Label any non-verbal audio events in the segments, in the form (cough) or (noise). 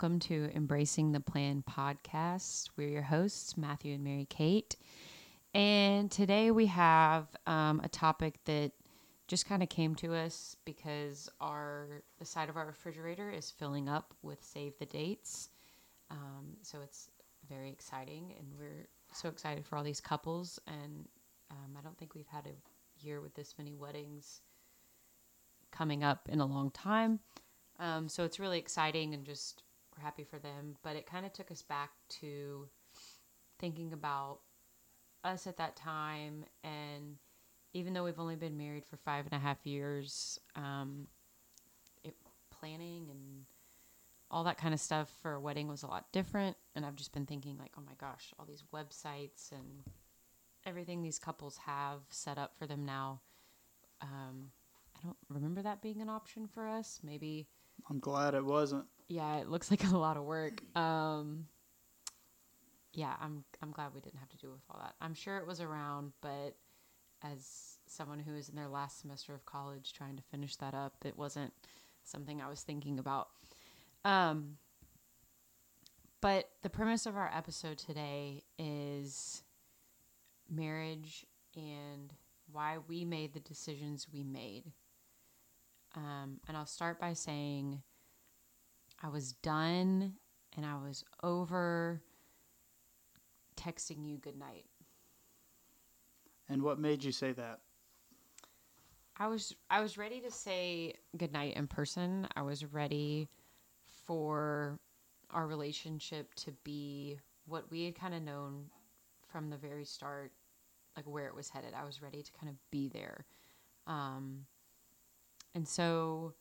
Welcome to Embracing the Plan podcast. We're your hosts, Matthew and Mary Kate. And today we have um, a topic that just kind of came to us because our the side of our refrigerator is filling up with save the dates. Um, so it's very exciting, and we're so excited for all these couples. And um, I don't think we've had a year with this many weddings coming up in a long time. Um, so it's really exciting and just we're happy for them. But it kind of took us back to thinking about us at that time. And even though we've only been married for five and a half years, um, it, planning and all that kind of stuff for a wedding was a lot different. And I've just been thinking, like, oh my gosh, all these websites and everything these couples have set up for them now. Um, I don't remember that being an option for us. Maybe I'm glad it wasn't. Yeah, it looks (laughs) like a lot of work. Um, yeah, I'm I'm glad we didn't have to deal with all that. I'm sure it was around, but as someone who is in their last semester of college trying to finish that up, it wasn't something I was thinking about. Um, but the premise of our episode today is marriage and why we made the decisions we made. Um, and I'll start by saying I was done and I was over texting you goodnight. And what made you say that? I was I was ready to say goodnight in person. I was ready for our relationship to be what we had kind of known from the very start, like where it was headed. I was ready to kind of be there. Um, and so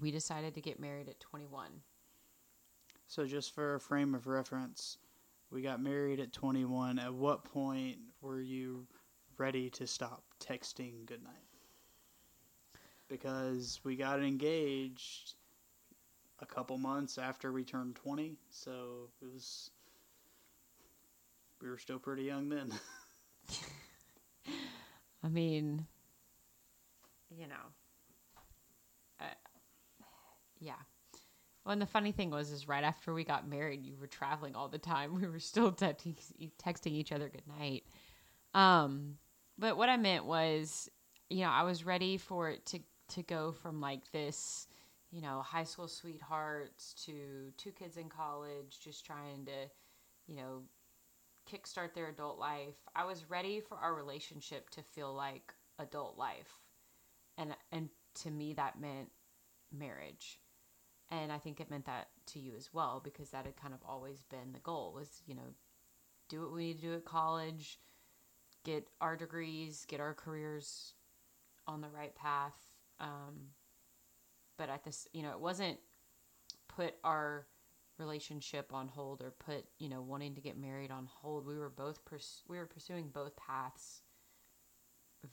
we decided to get married at 21. So, just for a frame of reference, we got married at 21. At what point were you ready to stop texting goodnight? Because we got engaged a couple months after we turned 20, so it was. We were still pretty young then. (laughs) I mean, you know, uh, yeah. Well, and the funny thing was, is right after we got married, you were traveling all the time. (laughs) We were still texting, texting each other good night. Um, but what I meant was, you know, I was ready for it to to go from like this, you know, high school sweethearts to two kids in college, just trying to, you know, kickstart their adult life. I was ready for our relationship to feel like adult life. And and to me that meant marriage. And I think it meant that to you as well because that had kind of always been the goal was, you know, do what we need to do at college, get our degrees, get our careers on the right path. Um, but at this, you know, it wasn't put our relationship on hold or put you know wanting to get married on hold we were both pers- we were pursuing both paths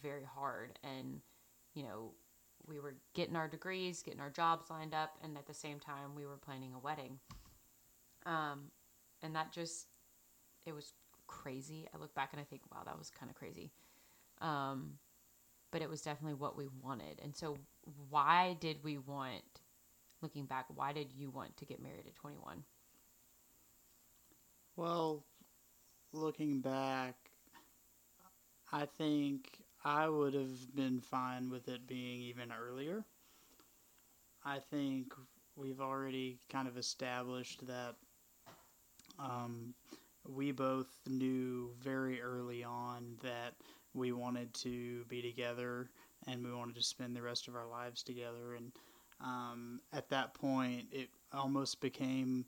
very hard and you know we were getting our degrees getting our jobs lined up and at the same time we were planning a wedding. Um and that just it was crazy. I look back and i think wow that was kind of crazy. Um but it was definitely what we wanted. And so why did we want looking back, why did you want to get married at 21? Well, looking back, I think I would have been fine with it being even earlier. I think we've already kind of established that um, we both knew very early on that we wanted to be together and we wanted to spend the rest of our lives together. And um, at that point, it almost became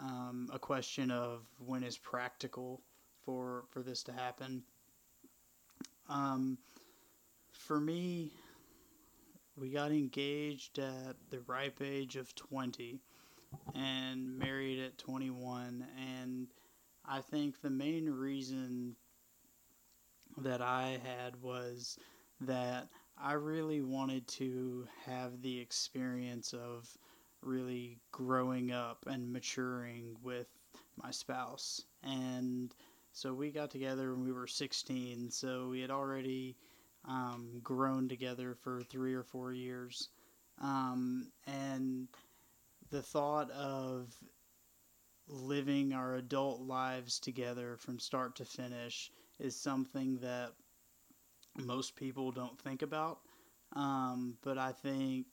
um, a question of when is practical for for this to happen. Um, for me, we got engaged at the ripe age of 20 and married at 21 and I think the main reason that I had was that I really wanted to have the experience of really growing up and maturing with my spouse. And so we got together when we were 16, so we had already um, grown together for three or four years. Um, and the thought of living our adult lives together from start to finish is something that most people don't think about. Um, but I think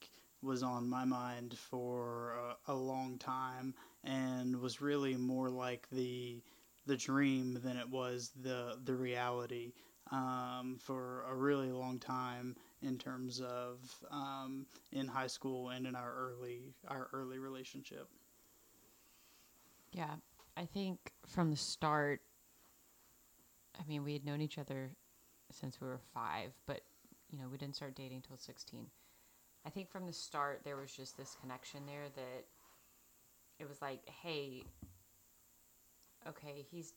was on my mind for a, a, long time and was really more like the the dream than it was the the reality um, for a really long time in terms of um, in high school and in our early our early relationship. Yeah, I think from the start. I mean, we had known each other since we were five, but you know, we didn't start dating until sixteen. I think from the start there was just this connection there that it was like, hey, okay, he's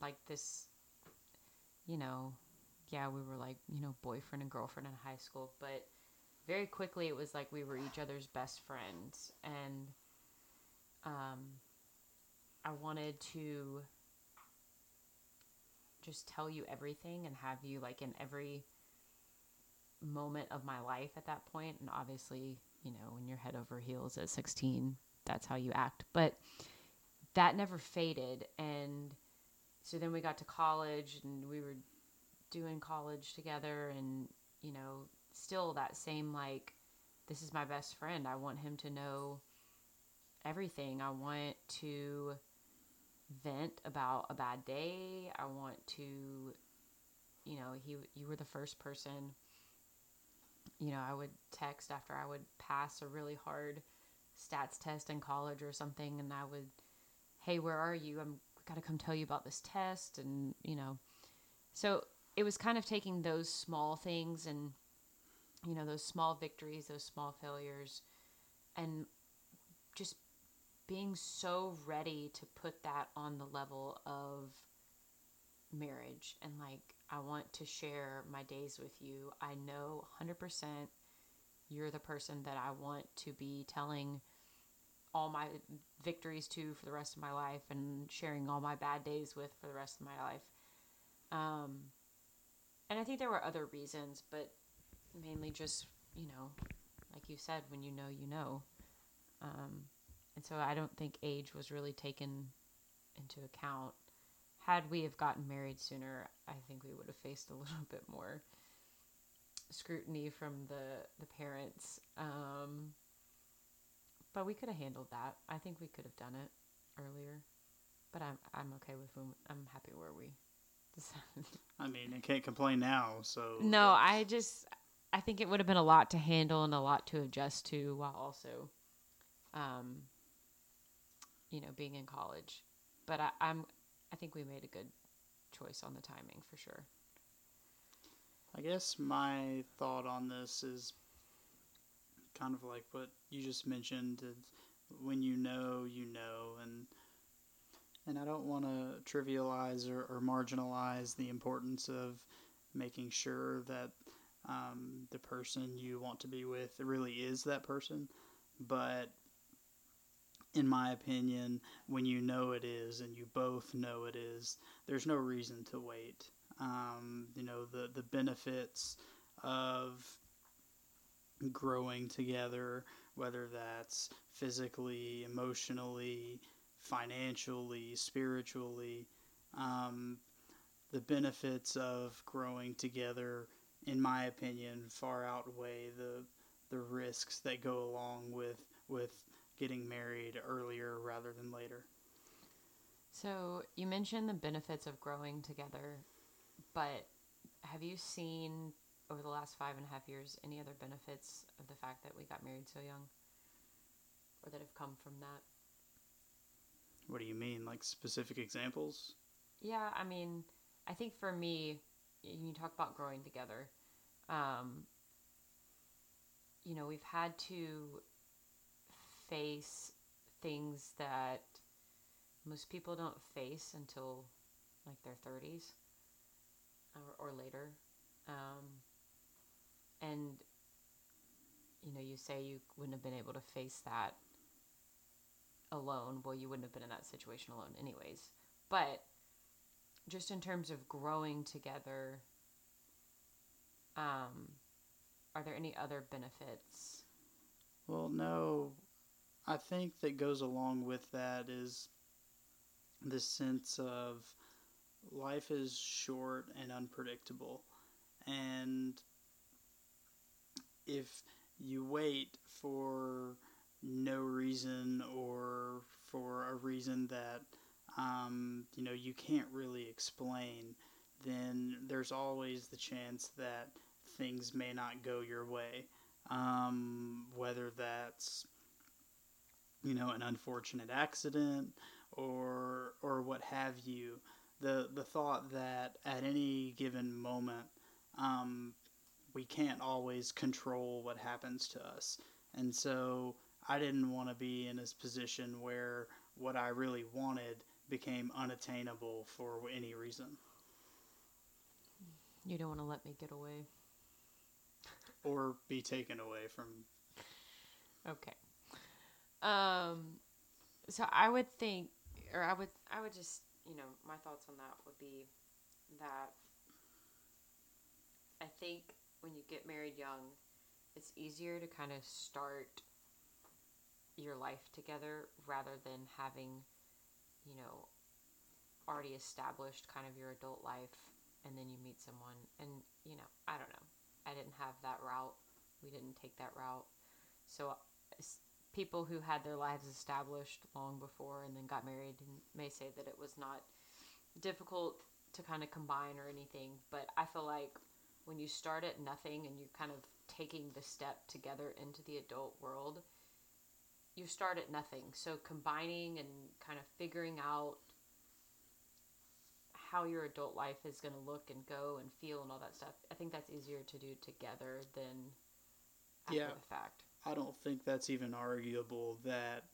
like this, you know, yeah, we were like, you know, boyfriend and girlfriend in high school, but very quickly it was like we were each other's best friends and um I wanted to just tell you everything and have you like in every moment of my life at that point. and obviously you know when you're head over heels at 16 that's how you act but that never faded. And so then we got to college and we were doing college together and you know still that same like this is my best friend. I want him to know everything. I want to vent about a bad day. I want to you know he you were the first person you know, I would text after I would pass a really hard stats test in college or something, and I would, hey, where are you? I'm got to come tell you about this test, and you know, so it was kind of taking those small things and you know those small victories, those small failures, and just being so ready to put that on the level of marriage and like I want to share my days with you. I know 100% you're the person that I want to be telling all my victories to for the rest of my life and sharing all my bad days with for the rest of my life. Um, and I think there were other reasons, but mainly just, you know, like you said, when you know, you know. Um, and so I don't think age was really taken into account had we have gotten married sooner, I think we would have faced a (laughs) little bit more scrutiny from the the parents. Um, but we could have handled that. I think we could have done it earlier. But I'm I'm okay with when I'm happy where we (laughs) decided. I mean, I can't complain now. So no, I just I think it would have been a lot to handle and a lot to adjust to while also, um, you know, being in college. But I, I'm I think we made a good choice on the timing for sure. I guess my thought on this is kind of like what you just mentioned. When you know, you know, and and I don't want to trivialize or, or, marginalize the importance of making sure that um, the person you want to be with really is that person. But in my opinion, when you know it is and you both know it is, there's no reason to wait. Um, you know, the, the benefits of growing together, whether that's physically, emotionally, financially, spiritually, um, the benefits of growing together, in my opinion, far outweigh the the risks that go along with with getting married earlier rather than later. So you mentioned the benefits of growing together, but have you seen over the last five and a half years any other benefits of the fact that we got married so young, or that have come from that? What do you mean, like specific examples? Yeah, I mean, I think for me, you talk about growing together. Um, you know, we've had to face things that most people don't face until like their 30s or, or later. Um, and, you know, you say you wouldn't have been able to face that alone. Well, you wouldn't have been in that situation alone, anyways. But just in terms of growing together, um, are there any other benefits? Well, no I think that goes along with that is this sense of life is short and unpredictable. And if you wait for no reason or for a reason that um, you know you can't really explain, then there's always the chance that things may not go your way. Um, whether that's you know an unfortunate accident or or what have you. The the thought that at any given moment um, we can't always control what happens to us, and so I didn't want to be in this position where what I really wanted became unattainable for any reason. You don't want to let me get away. or be taken away from. Okay. Um, so I would think, or I would, I would just, you know, my thoughts on that would be that I think when you get married young, it's easier to kind of start your life together rather than having, you know, already established kind of your adult life and then you meet someone and, you know, I don't know. I didn't have that route. We didn't take that route. So people who had their lives established long before and then got married may say that it was not difficult to kind of combine or anything, but I feel like when you start at nothing and you're kind of taking the step together into the adult world, you start at nothing. So combining and kind of figuring out how your adult life is going to look and go and feel and all that stuff. I think that's easier to do together than after yeah, the fact. I don't think that's even arguable that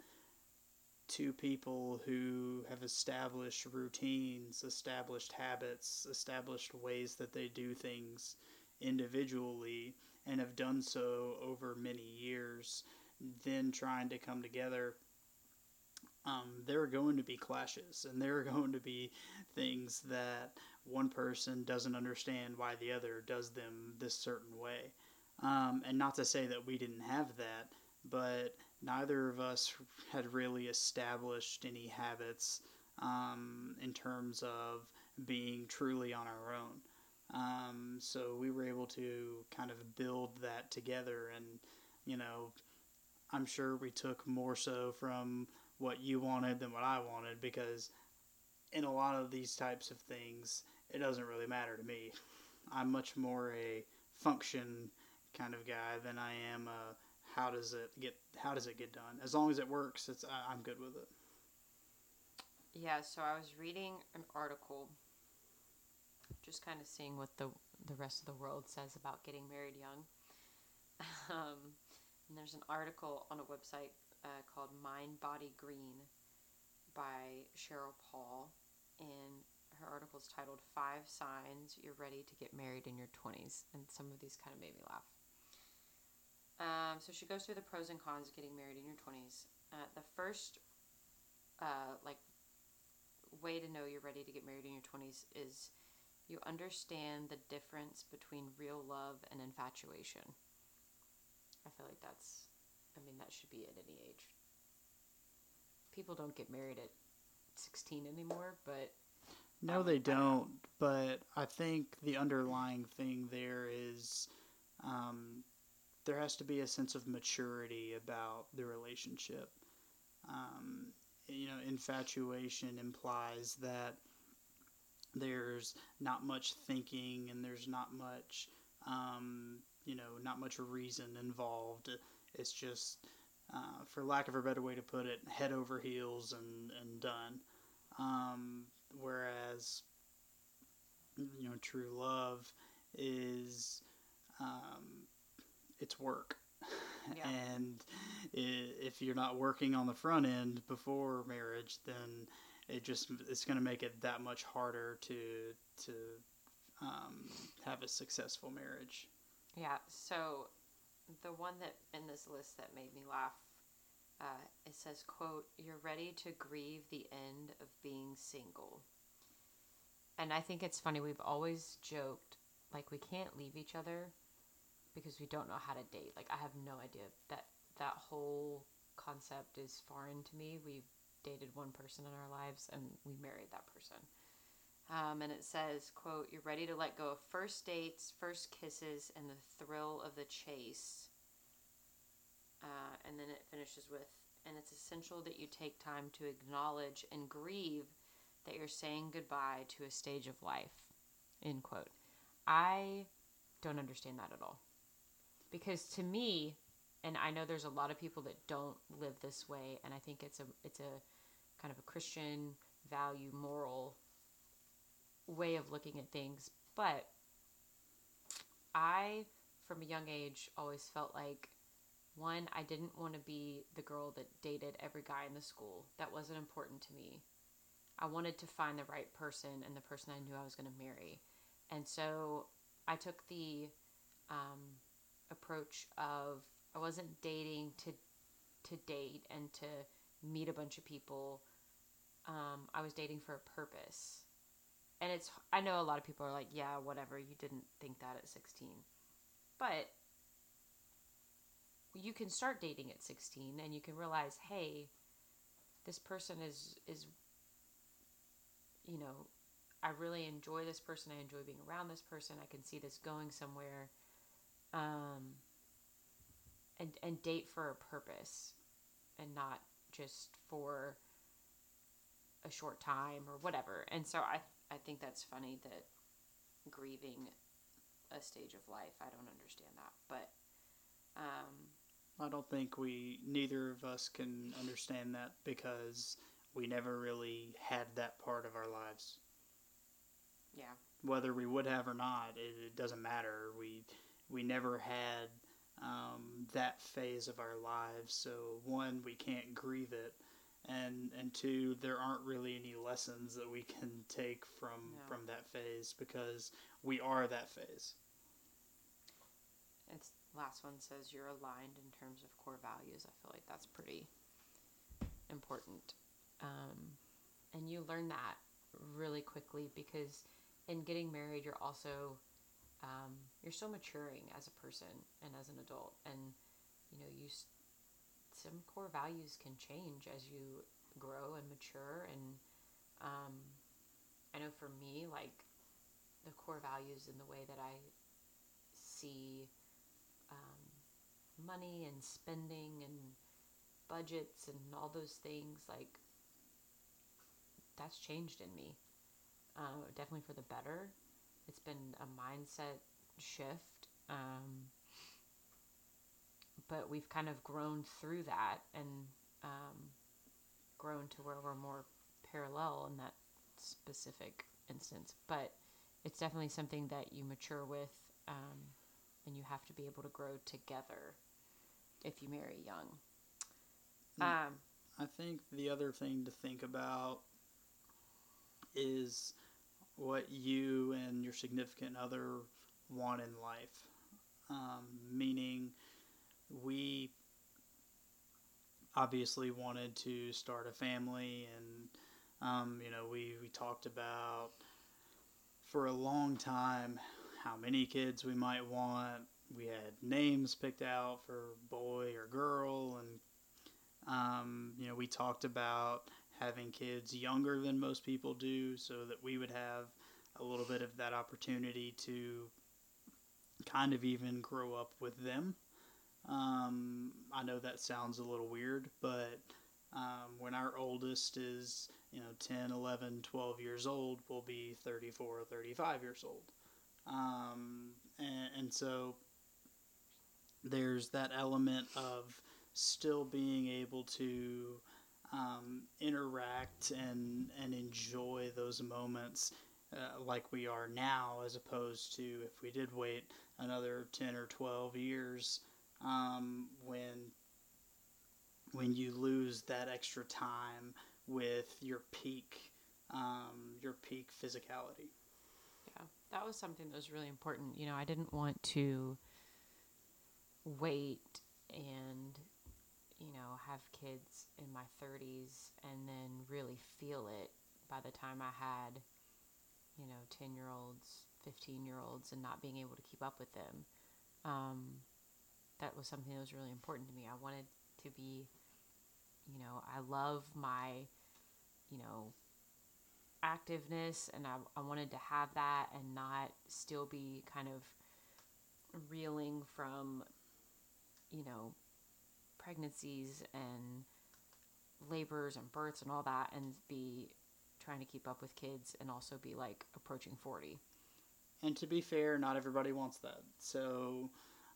two people who have established routines, established habits, established ways that they do things individually and have done so over many years, then trying to come together um, there are going to be clashes and there are (laughs) going to be things that one person doesn't understand why the other does them this certain way. Um, and not to say that we didn't have that, but neither of us had really established any habits um, in terms of being truly on our own. Um, so we were able to kind of build that together, and you know, I'm sure we took more so from what you wanted than what I wanted because in a lot of these types of things, it doesn't really matter to me. I'm much more a function kind of guy than I am a how does it get how does it get done. As long as it works, it's I, I'm good with it. Yeah, so I was reading an article just kind of seeing what the the rest of the world says about getting married young. (laughs) Um, and there's an article on a website uh, called Mind Body Green by Sheryl Paul. And her article is titled Five Signs You're Ready to Get Married in Your 20s. And some of these kind of made me laugh. Um, so she goes through the pros and cons of getting married in your 20s. Uh, the first, uh, like, way to know you're ready to get married in your 20s is you understand the difference between real love and infatuation. I feel like that's I mean, that should be at any age. People don't get married at 16 anymore, but. No, they don't. But I think the underlying thing there is um, there has to be a sense of maturity about the relationship. Um, you know, infatuation implies that there's not much thinking and there's not much, um, you know, not much reason involved. It's just, uh, for lack of a better way to put it, head over heels and, and done. Um, whereas, you know, true love is, um, it's work. Yeah. and if you're not working on the front end before marriage, then it just it's going to make it that much harder to to um, have a successful marriage. Yeah. So the one that in this list that made me laugh uh, it says quote you're ready to grieve the end of being single and i think it's funny we've always joked like we can't leave each other because we don't know how to date like i have no idea that that whole concept is foreign to me. We dated one person in our lives and we married that person. Um, and it says, quote, you're ready to let go of first dates, first kisses, and the thrill of the chase. Uh, and then it finishes with, and it's essential that you take time to acknowledge and grieve that you're saying goodbye to a stage of life. End quote. I don't understand that at all. Because to me, and I know there's a lot of people that don't live this way, and I think it's a it's a kind of a Christian value, moral way of looking at things. But I, from a young age, always felt like one, I didn't want to be the girl that dated every guy in the school. That wasn't important to me. I wanted to find the right person and the person I knew I was going to marry. And so I took the um, approach of I wasn't dating to to date and to meet a bunch of people. Um, I was dating for a purpose. And it's I know a lot of people are like, yeah, whatever, you didn't think that at 16. But you can start dating at 16 and you can realize, hey, this person is is you know, I really enjoy this person. I enjoy being around this person. I can see this going somewhere. Um, and and date for a purpose, and not just for a short time or whatever. And so I I think that's funny that grieving a stage of life. I don't understand that, but um, I don't think we neither of us can understand that because we never really had that part of our lives. Yeah. Whether we would have or not, it, it doesn't matter. We we never had um, that phase of our lives. So one, we can't grieve it, and and two, there aren't really any lessons that we can take from No. from that phase because we are that phase. It's last one says you're aligned in terms of core values. I feel like that's pretty important. Um, and you learn that really quickly because in getting married, you're also um, you're still maturing as a person and as an adult, and you know you some core values can change as you grow and mature. And um, I know for me, like the core values in the way that I see um, money and spending and budgets and all those things like that's changed in me uh, definitely for the better it's been a mindset shift um, but we've kind of grown through that and um, grown to where we're more parallel in that specific instance but it's definitely something that you mature with um, and you have to be able to grow together if you marry young. Mm. Um, I think the other thing to think about is what you and your significant other want in life. Um, meaning, we obviously wanted to start a family, and um, you know, we, we talked about for a long time how many kids we might want. We had names picked out for boy or girl, and um, you know, we talked about having kids younger than most people do so that we would have a little bit of that opportunity to kind of even grow up with them. Um, I know that sounds a little weird, but um, when our oldest is, you know, 10, 11, 12 years old, we'll be 34 or 35 years old. Um, and, and so there's that element of still being able to um, interact and and enjoy those moments uh, like we are now, as opposed to if we did wait another ten or twelve years, um, when when you lose that extra time with your peak um, your peak physicality. yeah, that was something that was really important. You know, I didn't want to wait and you know have kids in my 30s and then really feel it by the time I had you know 10 year olds 15 year olds and not being able to keep up with them um, that was something that was really important to me I wanted to be you know, I love my, you know, activeness and I, I wanted to have that and not still be kind of reeling from, you know, pregnancies and labors and births and all that and be trying to keep up with kids and also be like approaching 40. And to be fair, not everybody wants that. So,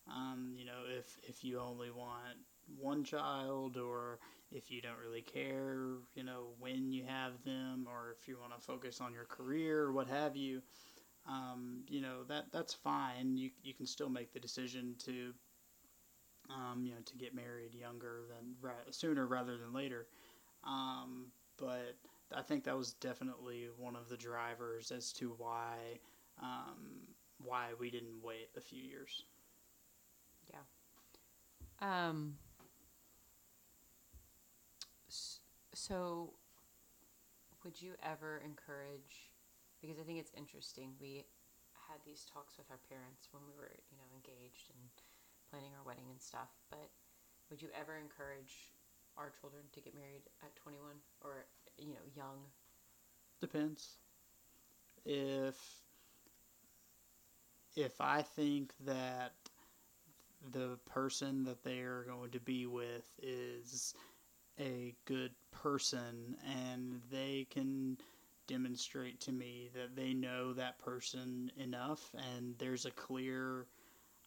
um, you know, if if you only want one child, or if you don't really care, you know, when you have them, or if you want to focus on your career or what have you, um, you know that that's fine. You you can still make the decision to, um, you know, to get married younger than sooner rather than later. Um, but I think that was definitely one of the drivers as to why um, why we didn't wait a few years. Yeah. Um, so, would you ever encourage? Because I think it's interesting. We had these talks with our parents when we were, you know, engaged and planning our wedding and stuff. But would you ever encourage our children to get married at twenty one or you know young? Depends. If if I think that the person that they are going to be with is a good person and they can demonstrate to me that they know that person enough and there's a clear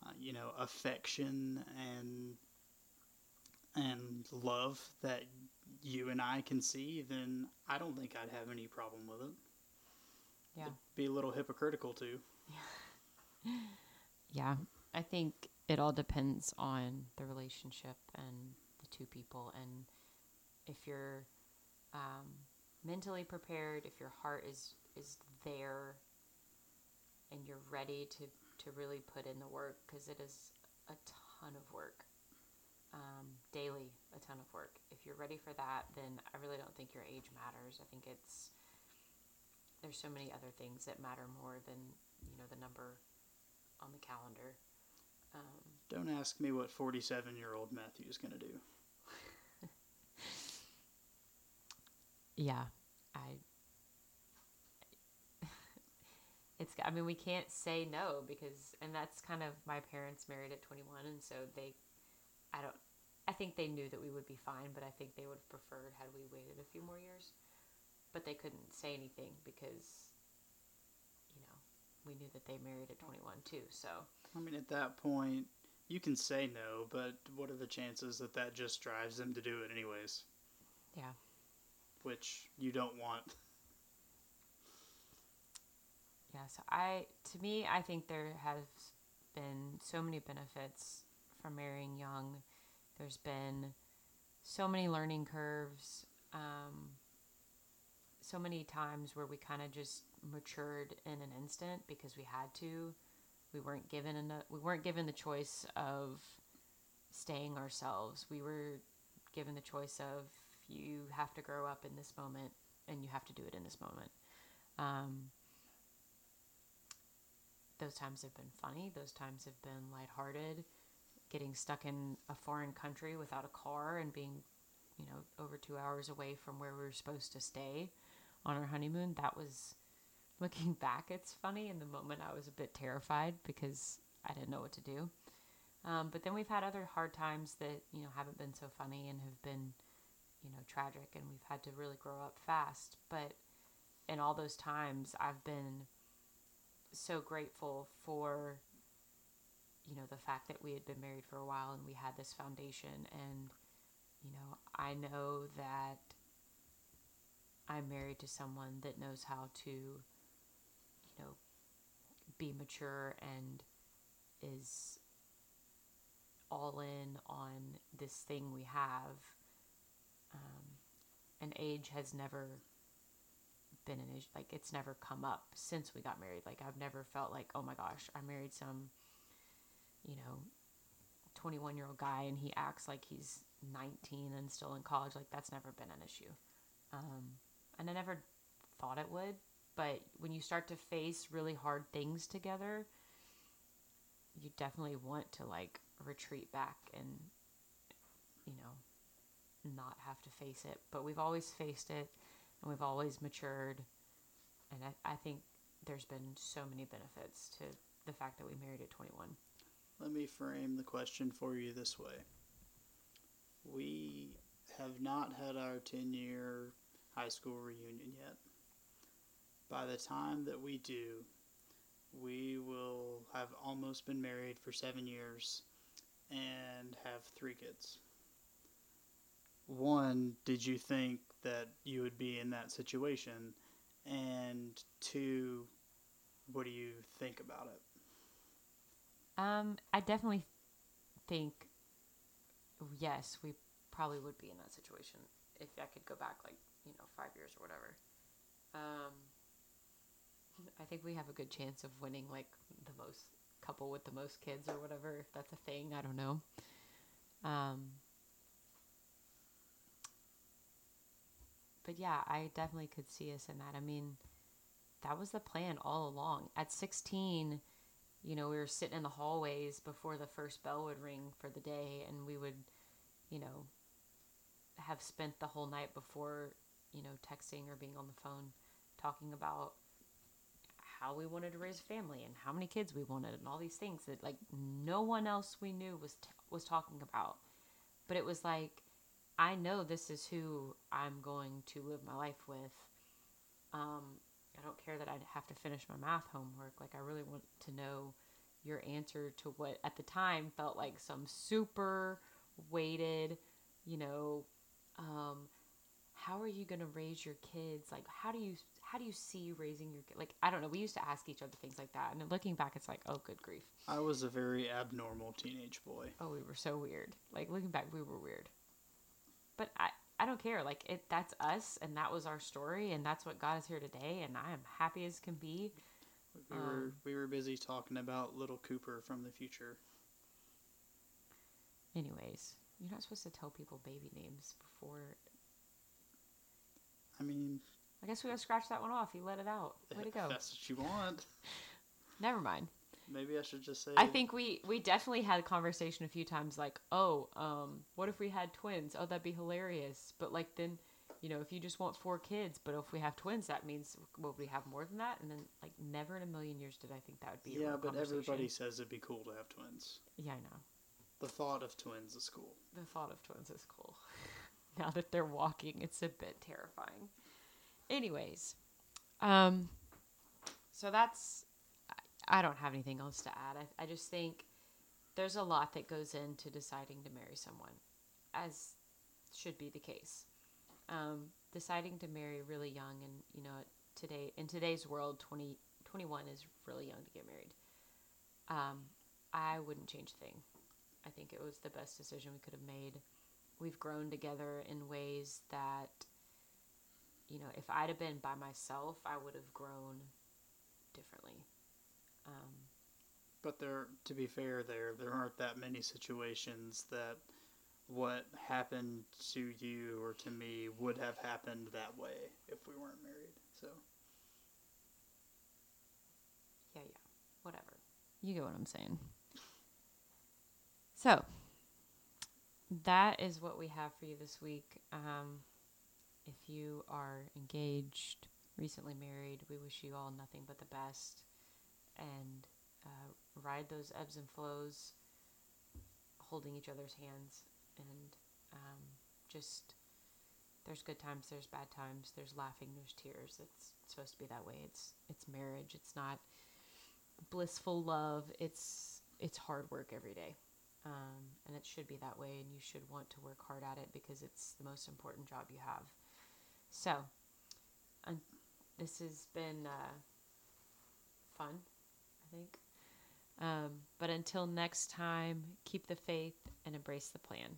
uh, you know affection and and love that you and I can see then I don't think I'd have any problem with it. Yeah. It'd be a little hypocritical too. Yeah, I think it all depends on the relationship and the two people, and if you're um, mentally prepared, if your heart is is there, and you're ready to to really put in the work, because it is a ton of work, um, daily, a ton of work. If you're ready for that, then I really don't think your age matters. I think it's there's so many other things that matter more than you know the number on the calendar. Um, don't ask me what 47 year old Matthew is gonna do (laughs) yeah, I. (laughs) It's. I mean, we can't say no because, and that's kind of my parents married at twenty one, and so they. I don't. I think they knew that we would be fine, but I think they would have preferred had we waited a few more years. But they couldn't say anything because, we knew that they married at twenty one too. So I mean at that point you can say no but what are the chances that that just drives them to do it anyways yeah, which you don't want Yeah, so I to me I think there has been so many benefits from marrying young. There's been so many learning curves, um, so many times where we kind of just matured in an instant because we had to. We weren't given enough, we weren't given the choice of staying ourselves. We were given the choice of you have to grow up in this moment and you have to do it in this moment. Um, those times have been funny. Those times have been lighthearted. Getting stuck in a foreign country without a car and being, you know, over two hours away from where we were supposed to stay on our honeymoon. That was, looking (laughs) back, it's funny. In the moment, I was a bit terrified because I didn't know what to do. Um, but then we've had other hard times that, you know, haven't been so funny and have been, you know, tragic. And we've had to really grow up fast. But in all those times, I've been so grateful for you know the fact that we had been married for a while and we had this foundation and you know I know that I'm married to someone that knows how to you know be mature and is all in on this thing we have um, and age has never been an issue. Like it's never come up since we got married. Like I've never felt like, oh my gosh, I married some, you know, 21 year old guy and he acts like he's 19 and still in college. Like that's never been an issue. Um, and I never thought it would. But when you start to face really hard things together, you definitely want to like retreat back and, you know, not have to face it. But we've always faced it and we've always matured. And I, I think there's been so many benefits to the fact that we married at 21. Let me frame the question for you this way. We have not had our 10 year high school reunion yet. By the time that we do, we will have almost been married for seven years and have three kids. One, did you think that you would be in that situation? And two, what do you think about it? Um, I definitely think, yes, we probably would be in that situation if I could go back like you know five years or whatever. Um, (laughs) I think we have a good chance of winning like the most couple with the most kids or whatever that's a thing. I don't know. Um, but yeah, I definitely could see us in that. I mean, that was the plan all along. At 16, you know, we were sitting in the hallways before the first bell would ring for the day, and we would, you know, have spent the whole night before, you know, texting or being on the phone talking about how we wanted to raise a family and how many kids we wanted and all these things that like no one else we knew was t- was talking about. But it was like I know this is who I'm going to live my life with. Um, I don't care that I'd have to finish my math homework. Like I really want to know your answer to what at the time felt like some super weighted, you know, um, how are you going to raise your kids? Like how do you how do you see raising your kid? Like I don't know. We used to ask each other things like that, and then looking back, it's like, oh, good grief. I was a very abnormal teenage boy. Oh, we were so weird. Like looking back, we were weird. But I I don't care. Like it that's us, and that was our story, and that's what got us here today, and I am happy as can be. We were um, we were busy talking about little Cooper from the future. Anyways, you're not supposed to tell people baby names before. I mean, I guess we gotta scratch that one off. You let it out. Way to go. That's what you want. (laughs) Never mind. Maybe I should just say. I think we we definitely had a conversation a few times like, oh, um, what if we had twins? Oh, that'd be hilarious. But like then, you know, if you just want four kids, but if we have twins, that means will we have more than that? And then like never in a million years did I think that would be. Yeah, but everybody says it'd be cool to have twins. Yeah, I know. The thought of twins is cool. The thought of twins is cool. (laughs) now that they're walking, it's a bit terrifying. Anyways, um, so that's. I- I don't have anything else to add. I, I just think there's a lot that goes into deciding to marry someone, as should be the case. Um, deciding to marry really young, and you know, today in today's world, 20, 21 is really young to get married. Um, I wouldn't change a thing. I think it was the best decision we could have made. We've grown together in ways that, you know, if I'd have been by myself, I would have grown differently. Um, But there, to be fair, there there aren't that many situations that what happened to you or to me would have happened that way if we weren't married. So yeah, yeah, whatever. You get what I'm saying. So, that is what we have for you this week. Um, if you are engaged, recently married, we wish you all nothing but the best. And uh, ride those ebbs and flows, holding each other's hands. And um, just, there's good times, there's bad times, there's laughing, there's tears. It's supposed to be that way. It's it's marriage. It's not blissful love. It's it's hard work every day. Um, and it should be that way, and you should want to work hard at it because it's the most important job you have. So, um, this has been uh, fun, I think. Um, but until next time, keep the faith and embrace the plan.